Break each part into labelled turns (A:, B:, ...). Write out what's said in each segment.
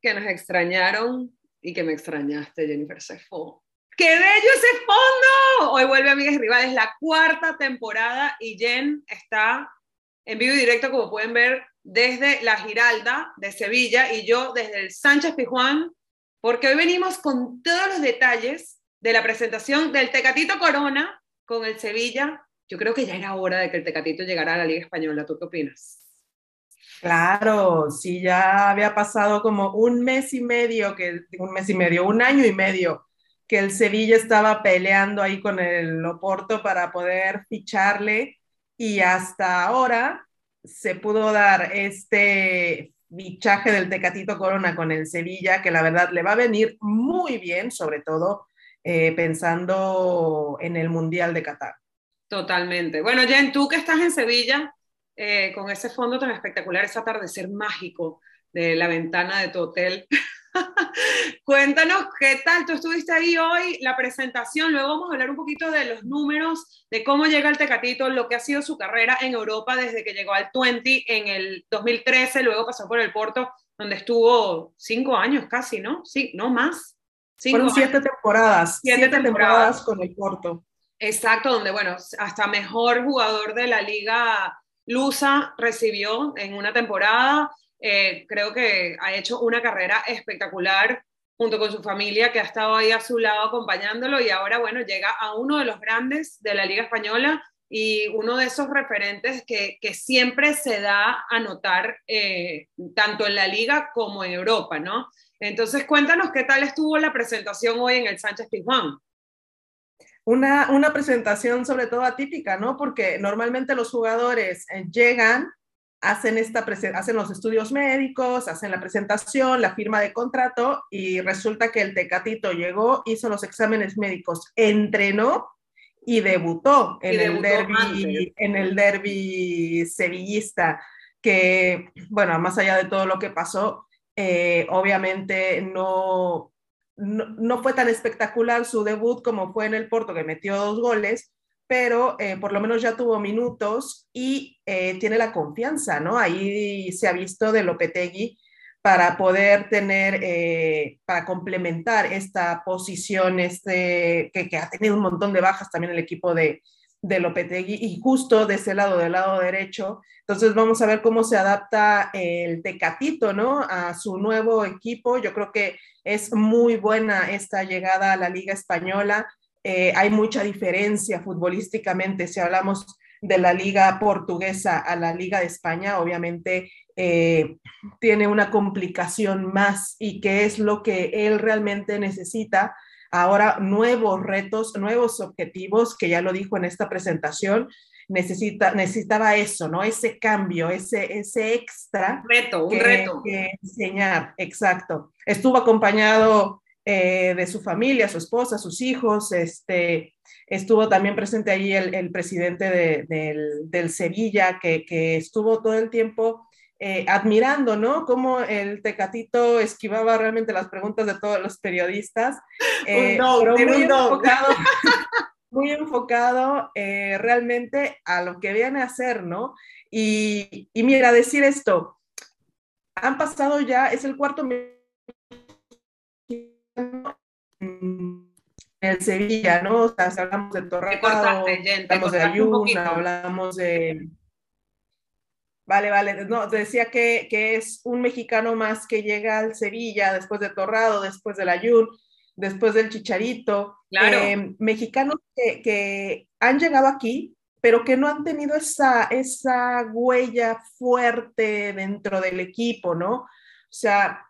A: que nos extrañaron y que me extrañaste, Jennifer Sefo. ¡Qué bello ese fondo! Hoy vuelve Amigas Rivales, la cuarta temporada y Jen está en vivo y directo, como pueden ver, desde la Giralda de Sevilla y yo desde el Sánchez Pijuán, porque hoy venimos con todos los detalles de la presentación del Tecatito Corona con el Sevilla. Yo creo que ya era hora de que el Tecatito llegara a la Liga Española. ¿Tú qué opinas?
B: Claro, sí, ya había pasado como un mes y medio, que, un mes y medio, un año y medio que el Sevilla estaba peleando ahí con el Oporto para poder ficharle y hasta ahora se pudo dar este fichaje del Tecatito Corona con el Sevilla, que la verdad le va a venir muy bien, sobre todo eh, pensando en el Mundial de Qatar.
A: Totalmente. Bueno, Jen, tú que estás en Sevilla, eh, con ese fondo tan espectacular, ese atardecer mágico de la ventana de tu hotel, Cuéntanos qué tal, tú estuviste ahí hoy, la presentación, luego vamos a hablar un poquito de los números, de cómo llega el Tecatito, lo que ha sido su carrera en Europa desde que llegó al 20 en el 2013, luego pasó por el Porto, donde estuvo cinco años casi, ¿no? Sí, no más.
B: Fueron siete temporadas, siete, temporadas. con el Porto.
A: Exacto, donde, bueno, hasta mejor jugador de la liga Lusa recibió en una temporada. Eh, creo que ha hecho una carrera espectacular junto con su familia que ha estado ahí a su lado acompañándolo y ahora, bueno, llega a uno de los grandes de la Liga Española y uno de esos referentes que, siempre se da a notar eh, tanto en la liga como en Europa, ¿no? Entonces, cuéntanos qué tal estuvo la presentación hoy en el Sánchez Pizjuán.
B: Una, una presentación sobre todo atípica, ¿no? Porque normalmente los jugadores eh, llegan hacen, esta hacen los estudios médicos, hacen la presentación, la firma de contrato y resulta que el Tecatito llegó, hizo los exámenes médicos, entrenó y debutó en, el, derby, en el derby sevillista, que, bueno, más allá de todo lo que pasó, eh, obviamente no, no, no, fue tan espectacular su debut como fue en el Porto, que metió dos goles, pero eh, por lo menos ya tuvo minutos y eh, tiene la confianza, ¿no? Ahí se ha visto de Lopetegui para poder tener, eh, para complementar esta posición, este, que, ha tenido un montón de bajas también el equipo de, de Lopetegui y justo de ese lado, del lado derecho. Entonces vamos a ver cómo se adapta el Tecatito, ¿no? A su nuevo equipo. Yo creo que es muy buena esta llegada a la Liga Española eh, hay mucha diferencia futbolísticamente. Si hablamos de la liga portuguesa a la liga de España, obviamente eh, tiene una complicación más y que es lo que él realmente necesita. Ahora, nuevos retos, nuevos objetivos, que ya lo dijo en esta presentación, necesita, necesitaba eso, ¿no? Ese cambio, ese, ese extra.
A: Reto, un reto.
B: Que enseñar, exacto. Estuvo acompañado eh, de su familia, su esposa, sus hijos. Este, estuvo también presente ahí el, presidente del, Sevilla, que, estuvo todo el tiempo eh, admirando, ¿no? Cómo el Tecatito esquivaba realmente las preguntas de todos los periodistas.
A: Eh, muy,
B: enfocado, muy enfocado realmente a lo que viene a hacer, ¿no? Y, y mira, decir esto, han pasado ya, es el cuarto el Sevilla, ¿no? O sea, hablamos de Torrado, hablamos de Ayuna, hablamos de... Vale, vale, no, decía que, que, es un mexicano más que llega al Sevilla después de Torrado, después del Ayun, después del Chicharito.
A: Claro.
B: Eh, mexicanos que, que, han llegado aquí, pero que no han tenido esa, esa huella fuerte dentro del equipo, ¿no? O sea,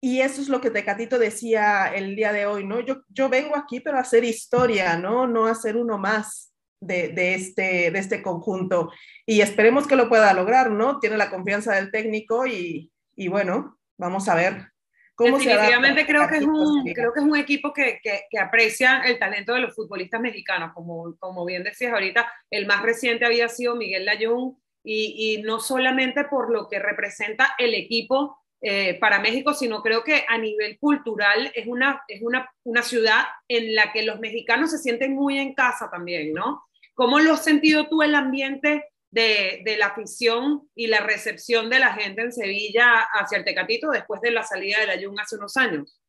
B: y eso es lo que Tecatito decía el día de hoy, ¿no? Yo, yo vengo aquí pero a hacer historia, ¿no? No a ser uno más de, de, este, de este conjunto. Y esperemos que lo pueda lograr, ¿no? Tiene la confianza del técnico y, y bueno, vamos a ver cómo
A: Definitivamente creo, que es un, creo que es un equipo que, que, que, aprecia el talento de los futbolistas mexicanos. Como, como bien decías ahorita, el más reciente había sido Miguel Layún y, y no solamente por lo que representa el equipo, eh, para México, sino creo que a nivel cultural es, una, es una, una, ciudad en la que los mexicanos se sienten muy en casa también, ¿no? ¿Cómo lo has sentido tú el ambiente de, de, la afición y la recepción de la gente en Sevilla hacia el Tecatito después de la salida de la Jung hace unos años.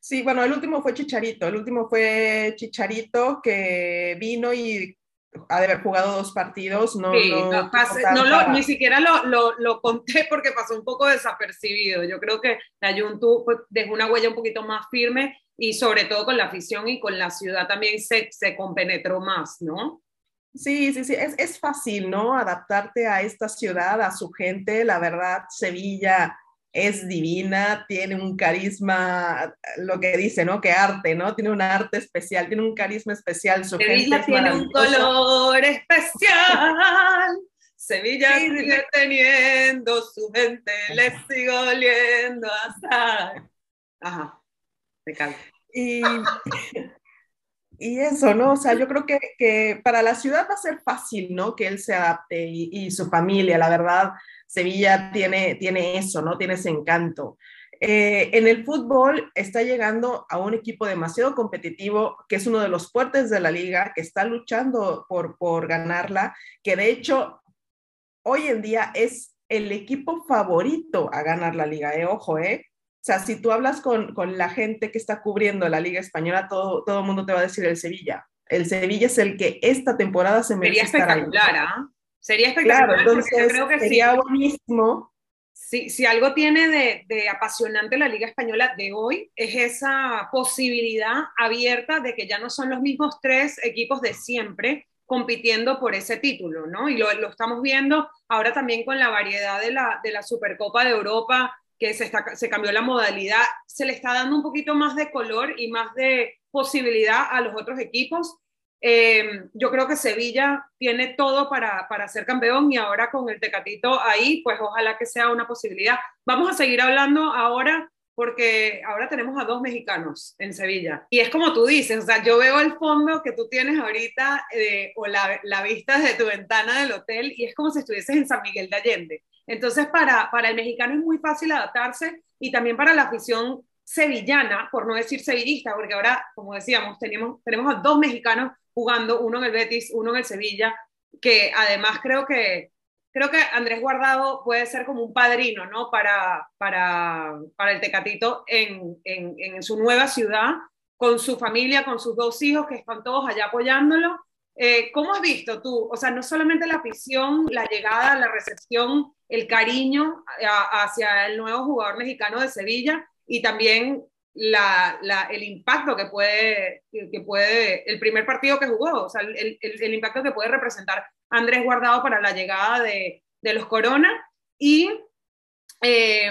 B: Sí, bueno, el último fue Chicharito, el último fue Chicharito que vino y ha de haber jugado dos partidos, no,
A: no, ni siquiera lo, lo, lo, conté porque pasó un poco desapercibido. Yo creo que la Juntu pues, dejó una huella un poquito más firme y sobre todo con la afición y con la ciudad también se, se compenetró más, ¿no?
B: Sí, sí, sí, es, es fácil, ¿no? Adaptarte a esta ciudad, a su gente, la verdad, Sevilla es divina, tiene un carisma, lo que dice, ¿no? Que arte, ¿no? Tiene un arte especial, tiene un carisma especial.
A: Su Sevilla tiene un color especial. Sevilla sigue teniendo su gente, le sigo oliendo hasta. Ajá, me calmo.
B: Y, y eso, ¿no? O sea, yo creo que, que, para la ciudad va a ser fácil, ¿no? Que él se adapte y, su familia, la verdad Sevilla tiene, tiene eso, ¿no? Tiene ese encanto. Eh, en el fútbol está llegando a un equipo demasiado competitivo, que es uno de los fuertes de la liga, que está luchando por, por ganarla, que de hecho hoy en día es el equipo favorito a ganar la liga, ¿eh? Ojo, ¿eh? O sea, si tú hablas con, con la gente que está cubriendo la liga española, todo, todo el mundo te va a decir el Sevilla. El Sevilla es el que esta temporada se merece
A: Sería espectacular, ¿ah? Sería espectacular.
B: Claro, entonces yo creo que sería buenísimo.
A: Si, si algo tiene de, de, apasionante la Liga Española de hoy, es esa posibilidad abierta de que ya no son los mismos tres equipos de siempre compitiendo por ese título, ¿no? Y lo, lo estamos viendo ahora también con la variedad de la, de la Supercopa de Europa, que se, está, se cambió la modalidad, se le está dando un poquito más de color y más de posibilidad a los otros equipos eh, yo creo que Sevilla tiene todo para, para, ser campeón y ahora con el Tecatito ahí, pues ojalá que sea una posibilidad. Vamos a seguir hablando ahora porque ahora tenemos a dos mexicanos en Sevilla. Y es como tú dices, o sea, yo veo el fondo que tú tienes ahorita eh, o la, la vista desde tu ventana del hotel y es como si estuvieses en San Miguel de Allende. Entonces, para, para el mexicano es muy fácil adaptarse y también para la afición sevillana, por no decir sevillista, porque ahora, como decíamos, tenemos, tenemos a dos mexicanos jugando, uno en el Betis, uno en el Sevilla, que además creo que, creo que Andrés Guardado puede ser como un padrino, ¿no? Para, para, para el Tecatito en, en, en, su nueva ciudad, con su familia, con sus dos hijos que están todos allá apoyándolo. Eh, ¿Cómo has visto tú? O sea, no solamente la afición, la llegada, la recepción, el cariño hacia el nuevo jugador mexicano de Sevilla y también la, la, el impacto que puede, que puede, el primer partido que jugó, o sea, el, el, el, impacto que puede representar Andrés Guardado para la llegada de, de los Corona y eh,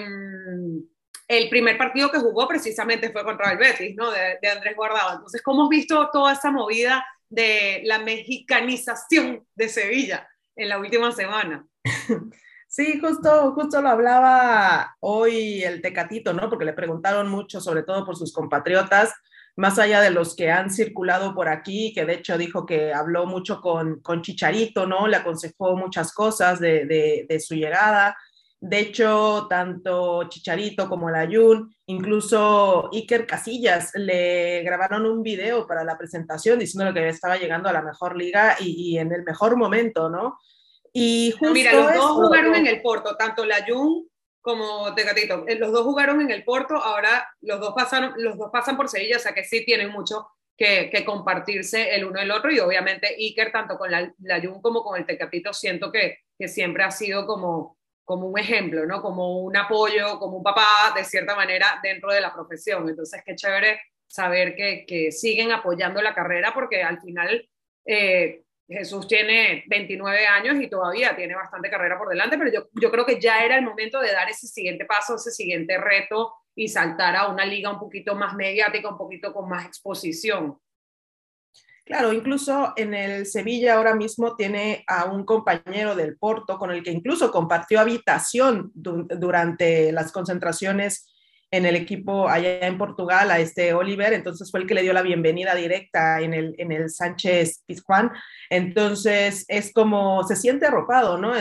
A: el primer partido que jugó precisamente fue contra el Betis, ¿no? De, de, Andrés Guardado. Entonces, ¿cómo has visto toda esa movida de la mexicanización de Sevilla en la última semana?
B: Sí, justo, justo lo hablaba hoy el Tecatito, ¿no? Porque le preguntaron mucho, sobre todo por sus compatriotas, más allá de los que han circulado por aquí, que de hecho dijo que habló mucho con, con Chicharito, ¿no? Le aconsejó muchas cosas de, de, de su llegada. De hecho, tanto Chicharito como la Jun, incluso Iker Casillas, le grabaron un video para la presentación diciéndole que estaba llegando a la mejor liga y, y en el mejor momento, ¿no? Y justo
A: Mira, los dos jugaron en el Porto, tanto la Jun como Tecatito. Eh, los dos jugaron en el Porto, ahora los dos, pasaron, los dos pasan por Sevilla, o sea que sí tienen mucho que, que compartirse el uno el otro. Y obviamente Iker, tanto con la, la Jun como con el Tecatito, siento que, que siempre ha sido como, como un ejemplo, ¿no? Como un apoyo, como un papá, de cierta manera, dentro de la profesión. Entonces, qué chévere saber que, que siguen apoyando la carrera porque al final... Eh, Jesús tiene 29 años y todavía tiene bastante carrera por delante, pero yo, yo creo que ya era el momento de dar ese siguiente paso, ese siguiente reto y saltar a una liga un poquito más mediática, un poquito con más exposición.
B: Claro, incluso en el Sevilla ahora mismo tiene a un compañero del Porto con el que incluso compartió habitación durante las concentraciones en el equipo allá en Portugal a este Oliver, entonces fue el que le dio la bienvenida directa en el, en el Sánchez Pizjuán, entonces es como se siente arropado, ¿no?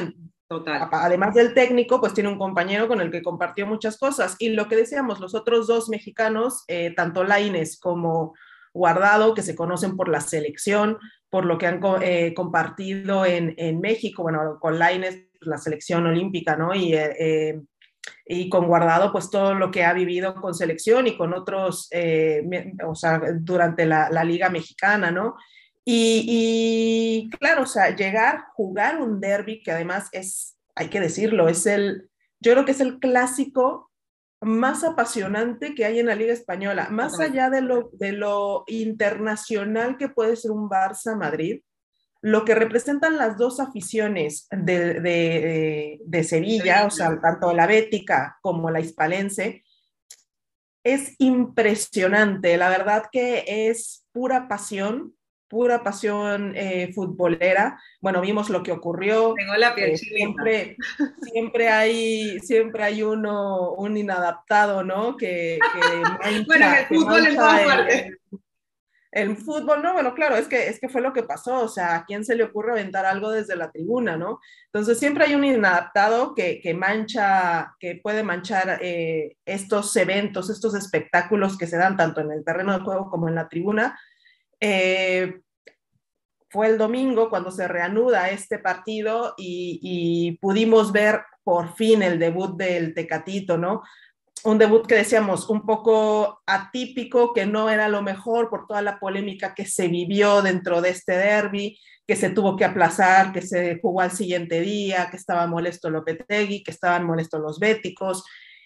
A: Total.
B: Además del técnico, pues tiene un compañero con el que compartió muchas cosas y lo que decíamos, los otros dos mexicanos, eh, tanto Laines como, Guardado, que se conocen por la selección, por lo que han eh, compartido en, México, bueno, con Laines, la selección olímpica, ¿no? Y, eh, eh, y con Guardado, pues todo lo que ha vivido con selección y con otros, o sea, durante la, la Liga Mexicana, ¿no? Y, y, claro, o sea, llegar, jugar un derby, que además es, hay que decirlo, es el, yo creo que es el clásico más apasionante que hay en la Liga Española, más allá de lo, de lo internacional que puede ser un Barça Madrid, lo que representan las dos aficiones de, de, de Sevilla, o sea, tanto la bética como la hispalense, es impresionante. La verdad que es pura pasión, pura pasión eh, futbolera. Bueno, vimos lo que ocurrió.
A: Tengo la piel
B: eh, siempre, siempre hay, siempre hay uno, un inadaptado, ¿no? Que,
A: que bueno, el fútbol en todas partes.
B: El, fútbol, no, bueno, claro, es que, es que fue lo que pasó, o sea, ¿a quién se le ocurre aventar algo desde la tribuna, no? Entonces siempre hay un inadaptado que, que mancha, que puede manchar eh, estos eventos, estos espectáculos que se dan tanto en el terreno de juego como en la tribuna, eh, fue el domingo cuando se reanuda este partido y, pudimos ver por fin el debut del Tecatito, ¿no? Un debut que decíamos un poco atípico, que no era lo mejor por toda la polémica que se vivió dentro de este derby, que se tuvo que aplazar, que se jugó al siguiente día, que estaba molesto Lopetegui, que estaban molestos los béticos,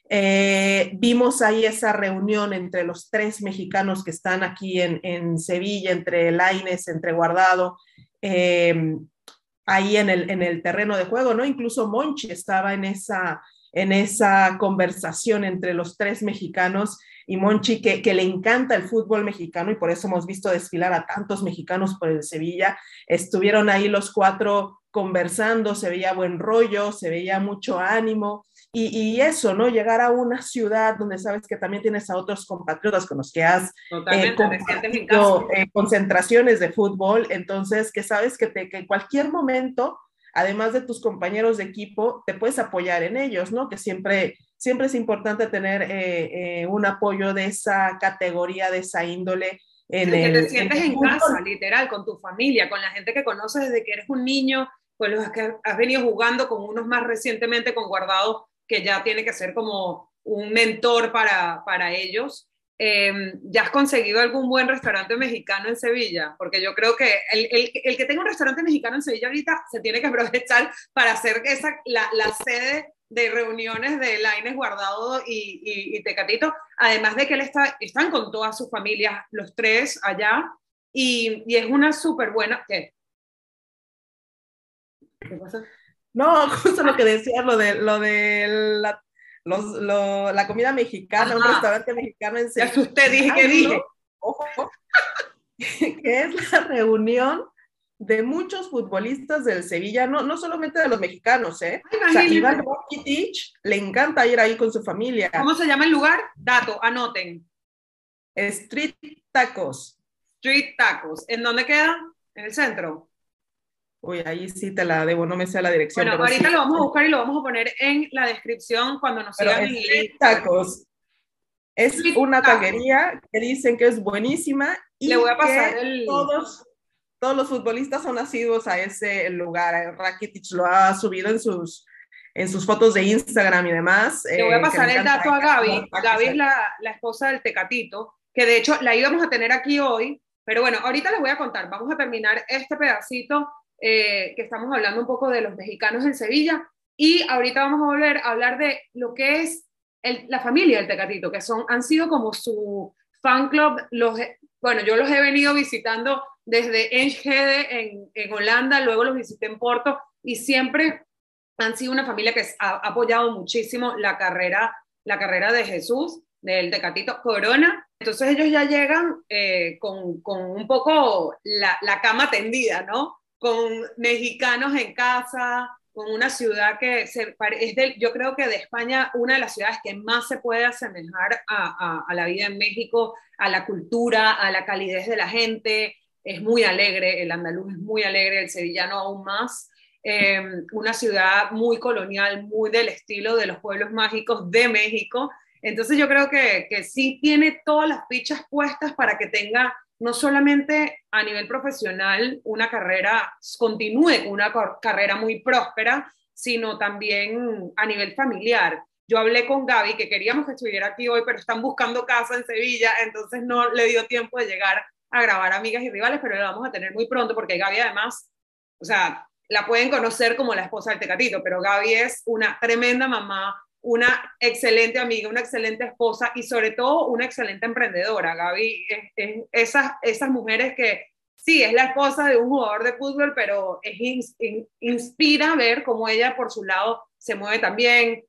B: eh, vimos ahí esa reunión entre los tres mexicanos que están aquí en, Sevilla, entre Laines, entre Guardado, eh, ahí en el, en el terreno de juego, ¿no? Incluso Monchi estaba en esa, en esa conversación entre los tres mexicanos y Monchi, que, que, le encanta el fútbol mexicano y por eso hemos visto desfilar a tantos mexicanos por el Sevilla. Estuvieron ahí los cuatro conversando, se veía buen rollo, se veía mucho ánimo. Y, eso, ¿no? Llegar a una ciudad donde sabes que también tienes a otros compatriotas con los que has
A: eh,
B: eh, concentraciones de fútbol, entonces que sabes que, te, que en cualquier momento, además de tus compañeros de equipo, te puedes apoyar en ellos, ¿no? Que siempre, siempre es importante tener eh, un apoyo de esa categoría, de esa índole.
A: En el, que te sientes en, en casa, literal, con tu familia, con la gente que conoces desde que eres un niño, con los que has venido jugando, con unos más recientemente con guardados que ya tiene que ser como un mentor para, para ellos. Em, ¿Ya has conseguido algún buen restaurante mexicano en Sevilla? Porque yo creo que el, el, que tenga un restaurante mexicano en Sevilla ahorita se tiene que aprovechar para hacer esa, la, la sede de reuniones de Laines Guardado y, y, Tecatito, además de que él está, están con todas sus familias, los tres allá, y, y es una súper buena... ¿Qué?
B: ¿Qué pasa? No, justo lo que decía, lo de, lo de la, los, lo, la comida mexicana, un restaurante mexicano en
A: Sevilla. usted dije, ¿qué dije?
B: Ojo, que es la reunión de muchos futbolistas del Sevilla, no, no solamente de los mexicanos, ¿eh? Ay, o sea, Iván Rakitic le encanta ir ahí con su familia.
A: ¿Cómo se llama el lugar? Dato, anoten.
B: Street Tacos.
A: Street Tacos. ¿En dónde queda? ¿En el centro?
B: Uy, ahí sí te la debo, no me sé la dirección.
A: Bueno, ahorita lo vamos a buscar y lo vamos a poner en la descripción cuando nos sigan en
B: el tacos. Es una taquería que dicen que es buenísima y
A: Le voy a pasar el...
B: todos, todos los futbolistas son nacidos a ese lugar. Rakitic lo ha subido en sus, en sus fotos de Instagram y demás.
A: Le voy a eh, pasar el dato a Gaby. Gaby es la, la esposa del Tecatito, que de hecho la íbamos a tener aquí hoy, pero bueno, ahorita les voy a contar. Vamos a terminar este pedacito eh, que estamos hablando un poco de los mexicanos en Sevilla. Y ahorita vamos a volver a hablar de lo que es la familia del Tecatito, que son, han sido como su fan club. Los, bueno, yo los he venido visitando desde Enschede en, en Holanda, luego los visité en Porto y siempre han sido una familia que ha apoyado muchísimo la carrera, la carrera de Jesús, del Tecatito Corona. Entonces ellos ya llegan eh, con, con, un poco la, la, cama tendida, ¿no? Con mexicanos en casa, con una ciudad que se, es de, yo creo que de España una de las ciudades que más se puede asemejar a, a, la vida en México, a la cultura, a la calidez de la gente. Es muy alegre, el andaluz es muy alegre, el sevillano aún más. Em, una ciudad muy colonial, muy del estilo de los pueblos mágicos de México. Entonces yo creo que, que sí tiene todas las fichas puestas para que tenga no solamente a nivel profesional una carrera, continúe una carrera muy próspera, sino también a nivel familiar. Yo hablé con Gaby, que queríamos que estuviera aquí hoy, pero están buscando casa en Sevilla, entonces no le dio tiempo de llegar a grabar Amigas y Rivales, pero la vamos a tener muy pronto porque Gaby además, o sea, la pueden conocer como la esposa del Tecatito, pero Gaby es una tremenda mamá, una excelente amiga, una excelente esposa y sobre todo una excelente emprendedora. Gaby es, esas, esas mujeres que sí, es la esposa de un jugador de fútbol, pero es, inspira ver cómo ella por su lado se mueve también,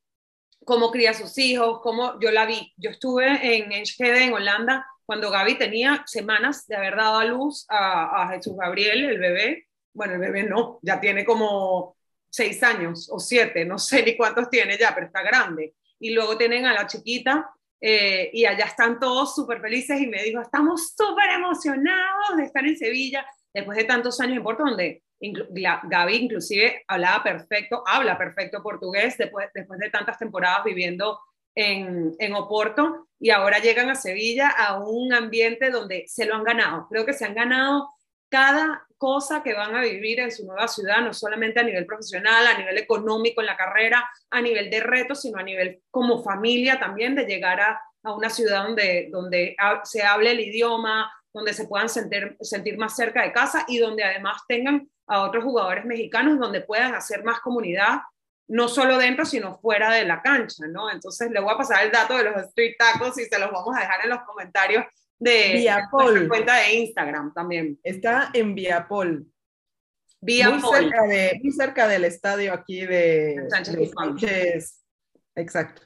A: cómo cría a sus hijos, cómo yo la vi. Yo estuve en Enschede, en Holanda, cuando Gaby tenía semanas de haber dado a luz a, a Jesús Gabriel, el bebé. Bueno, el bebé no, ya tiene como seis años o siete, no sé ni cuántos tiene ya, pero está grande. Y luego tienen a la chiquita eh, y allá están todos súper felices y me dijo, estamos súper emocionados de estar en Sevilla después de tantos años en Porto, donde Gaby inclusive hablaba perfecto, habla perfecto portugués después, después de tantas temporadas viviendo en, en Oporto y ahora llegan a Sevilla a un ambiente donde se lo han ganado. Creo que se han ganado cada cosa que van a vivir en su nueva ciudad, no solamente a nivel profesional, a nivel económico en la carrera, a nivel de retos, sino a nivel como familia también, de llegar a, a una ciudad donde, donde se hable el idioma, donde se puedan sentir, sentir más cerca de casa y donde además tengan a otros jugadores mexicanos donde puedan hacer más comunidad, no solo dentro, sino fuera de la cancha, ¿no? Entonces le voy a pasar el dato de los street tacos y se los vamos a dejar en los comentarios de
B: Viapol.
A: cuenta de Instagram también.
B: Está en Viapol.
A: Viapol.
B: Muy cerca, de, muy cerca del estadio aquí de
A: Sánchez
B: de
A: Guzmán.
B: Sánchez. Exacto.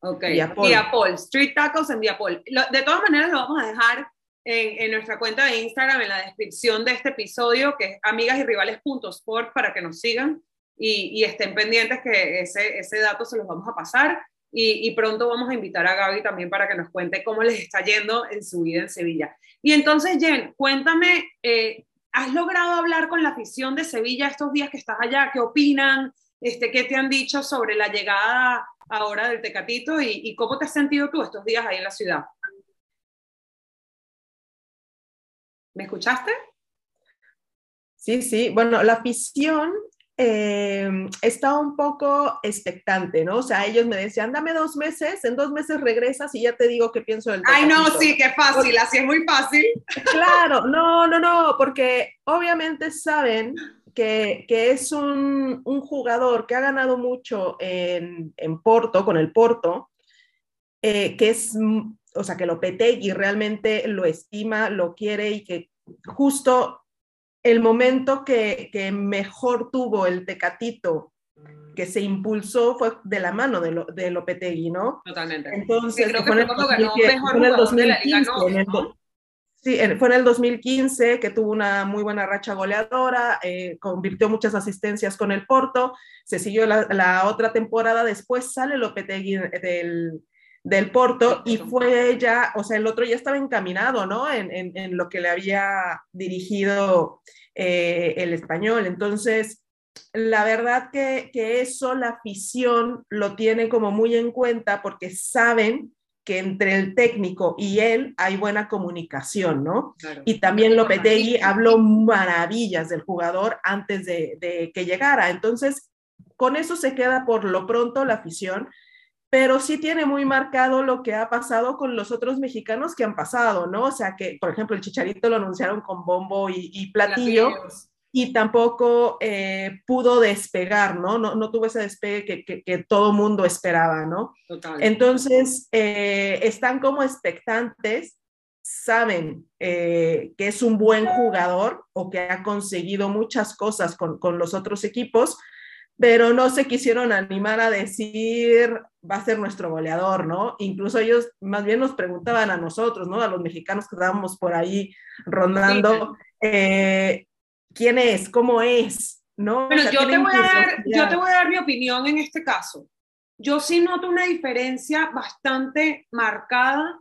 A: Ok,
B: Viapol.
A: Viapol. Street Tacos en Viapol. Lo- de todas maneras, lo vamos a dejar en, en nuestra cuenta de Instagram, en la descripción de este episodio, que es amigas y rivales.sport, para que nos sigan y, y estén pendientes que ese, ese dato se los vamos a pasar. Y, pronto vamos a invitar a Gaby también para que nos cuente cómo les está yendo en su vida en Sevilla. Y entonces, Jen, cuéntame, eh, ¿has logrado hablar con la afición de Sevilla estos días que estás allá? ¿Qué opinan? Este, ¿Qué te han dicho sobre la llegada ahora del Tecatito y, y cómo te has sentido tú estos días ahí en la ciudad? ¿Me escuchaste?
B: Sí, sí. Bueno, la afición eh, está un poco expectante, ¿no? O sea, ellos me decían, dame dos meses, en dos meses regresas y ya te digo qué pienso del
A: Ay, no,
B: Tecatito".
A: sí, qué fácil, así es muy fácil.
B: Claro, no, no, no, porque obviamente saben que, que es un, un jugador que ha ganado mucho en, en Porto, con el Porto, eh, que es, mm, o sea, que Lopetegui realmente lo estima, lo quiere y que justo el momento que, que mejor tuvo el Tecatito, que se impulsó, fue de la mano de, lo, de Lopetegui, ¿no?
A: Totalmente.
B: Entonces,
A: creo que
B: fue en
A: fue
B: el
A: cuando ganó
B: 2015,
A: mejor
B: fue en el
A: jugador de la Liga
B: 2015, en el
A: ¿no?
B: do- Sí, fue en el 2015 que tuvo una muy buena racha goleadora, eh, convirtió muchas asistencias con el Porto, se siguió la, la otra temporada, después sale Lopetegui del, del Porto y fue ya, o sea, el otro ya estaba encaminado, ¿no? En, en- en lo que le había dirigido eh, el español. Entonces, la verdad que, que eso la afición lo tiene como muy en cuenta porque saben que entre el técnico y él hay buena comunicación, ¿no?
A: Claro.
B: Y también Lopetegui habló maravillas del jugador antes de, de que llegara. Entonces, con eso se queda por lo pronto la afición, pero sí tiene muy marcado lo que ha pasado con los otros mexicanos que han pasado, ¿no? O sea, que, por ejemplo, el Chicharito lo anunciaron con bombo y, y platillo
A: Platillos.
B: y tampoco eh, pudo despegar, ¿no? No, no tuvo ese despegue que, que, que todo mundo esperaba, ¿no?
A: Total.
B: Entonces, eh, están como expectantes, saben eh, que es un buen jugador o que ha conseguido muchas cosas con, con, los otros equipos, pero no se quisieron animar a decir va a ser nuestro goleador, ¿no? Incluso ellos más bien nos preguntaban a nosotros, ¿no? A los mexicanos que estábamos por ahí rondando, eh, ¿quién es? ¿Cómo es? ¿No?
A: Bueno,
B: o sea,
A: yo, te voy a dar, yo te voy a dar mi opinión en este caso. Yo sí noto una diferencia bastante marcada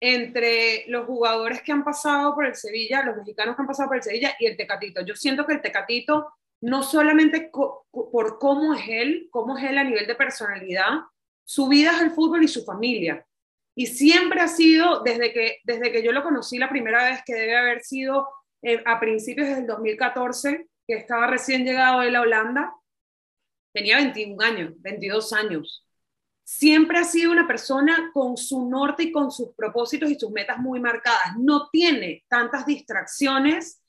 A: entre los jugadores que han pasado por el Sevilla, los mexicanos que han pasado por el Sevilla y el Tecatito. Yo siento que el Tecatito, no solamente por cómo es él, cómo es él a nivel de personalidad, su vida es el fútbol y su familia. y siempre ha sido, desde que, desde que yo lo conocí la primera vez, que debe haber sido eh, a principios del 2014, que estaba recién llegado de la Holanda, tenía 21 años, 22 años. Siempre ha sido una persona con su norte y con sus propósitos y sus metas muy marcadas. No tiene tantas distracciones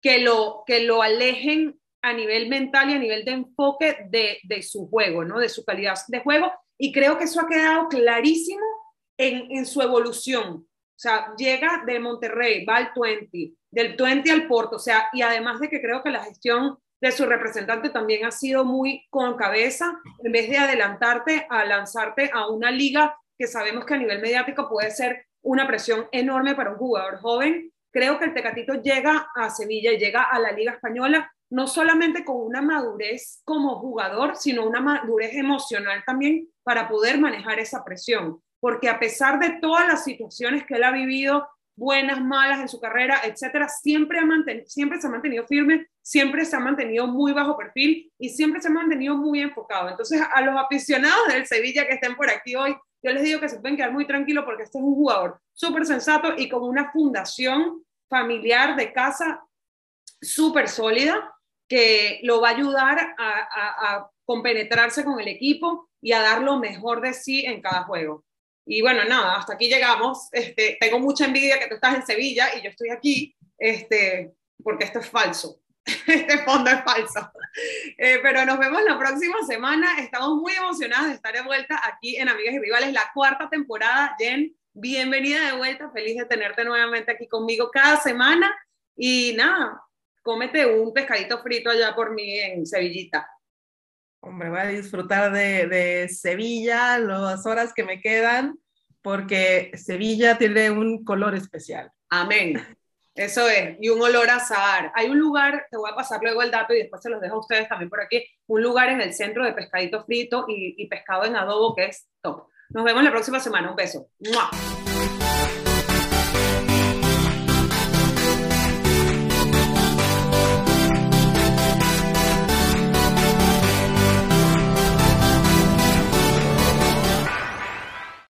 A: que lo, que lo alejen a nivel mental y a nivel de enfoque de, de su juego, ¿no? de su calidad de juego. Y creo que eso ha quedado clarísimo en, en su evolución. O sea, llega de Monterrey, va al 20, del 20 al Porto, o sea, y además de que creo que la gestión de su representante también ha sido muy con cabeza, en vez de adelantarte a lanzarte a una liga que sabemos que a nivel mediático puede ser una presión enorme para un jugador joven. Creo que el Tecatito llega a Sevilla y llega a la Liga Española no solamente con una madurez como jugador, sino una madurez emocional también para poder manejar esa presión. Porque a pesar de todas las situaciones que él ha vivido, buenas, malas en su carrera, etcétera, siempre, siempre se ha mantenido firme, siempre se ha mantenido muy bajo perfil y siempre se ha mantenido muy enfocado. Entonces, a los aficionados del Sevilla que estén por aquí hoy, yo les digo que se pueden quedar muy tranquilos porque este es un jugador súper sensato y con una fundación familiar de casa súper sólida que lo va a ayudar a, a compenetrarse con el equipo y a dar lo mejor de sí en cada juego. Y bueno, nada, hasta aquí llegamos. Este, tengo mucha envidia que tú estás en Sevilla y yo estoy aquí, este, porque esto es falso. Este fondo es falso. Eh, pero nos vemos la próxima semana. Estamos muy emocionadas de estar de vuelta aquí en Amigas y Rivales, la cuarta temporada. Jen, bienvenida de vuelta. Feliz de tenerte nuevamente aquí conmigo cada semana. Y nada, cómete un pescadito frito allá por mí en Sevillita.
B: Hombre, voy a disfrutar de, Sevilla las horas que me quedan, porque Sevilla tiene un color especial.
A: Amén. Eso es, y un olor a zahar. Hay un lugar, te voy a pasar luego el dato y después se los dejo a ustedes también por aquí, un lugar en el centro de pescadito frito y, y pescado en adobo que es top. Nos vemos la próxima semana. Un beso.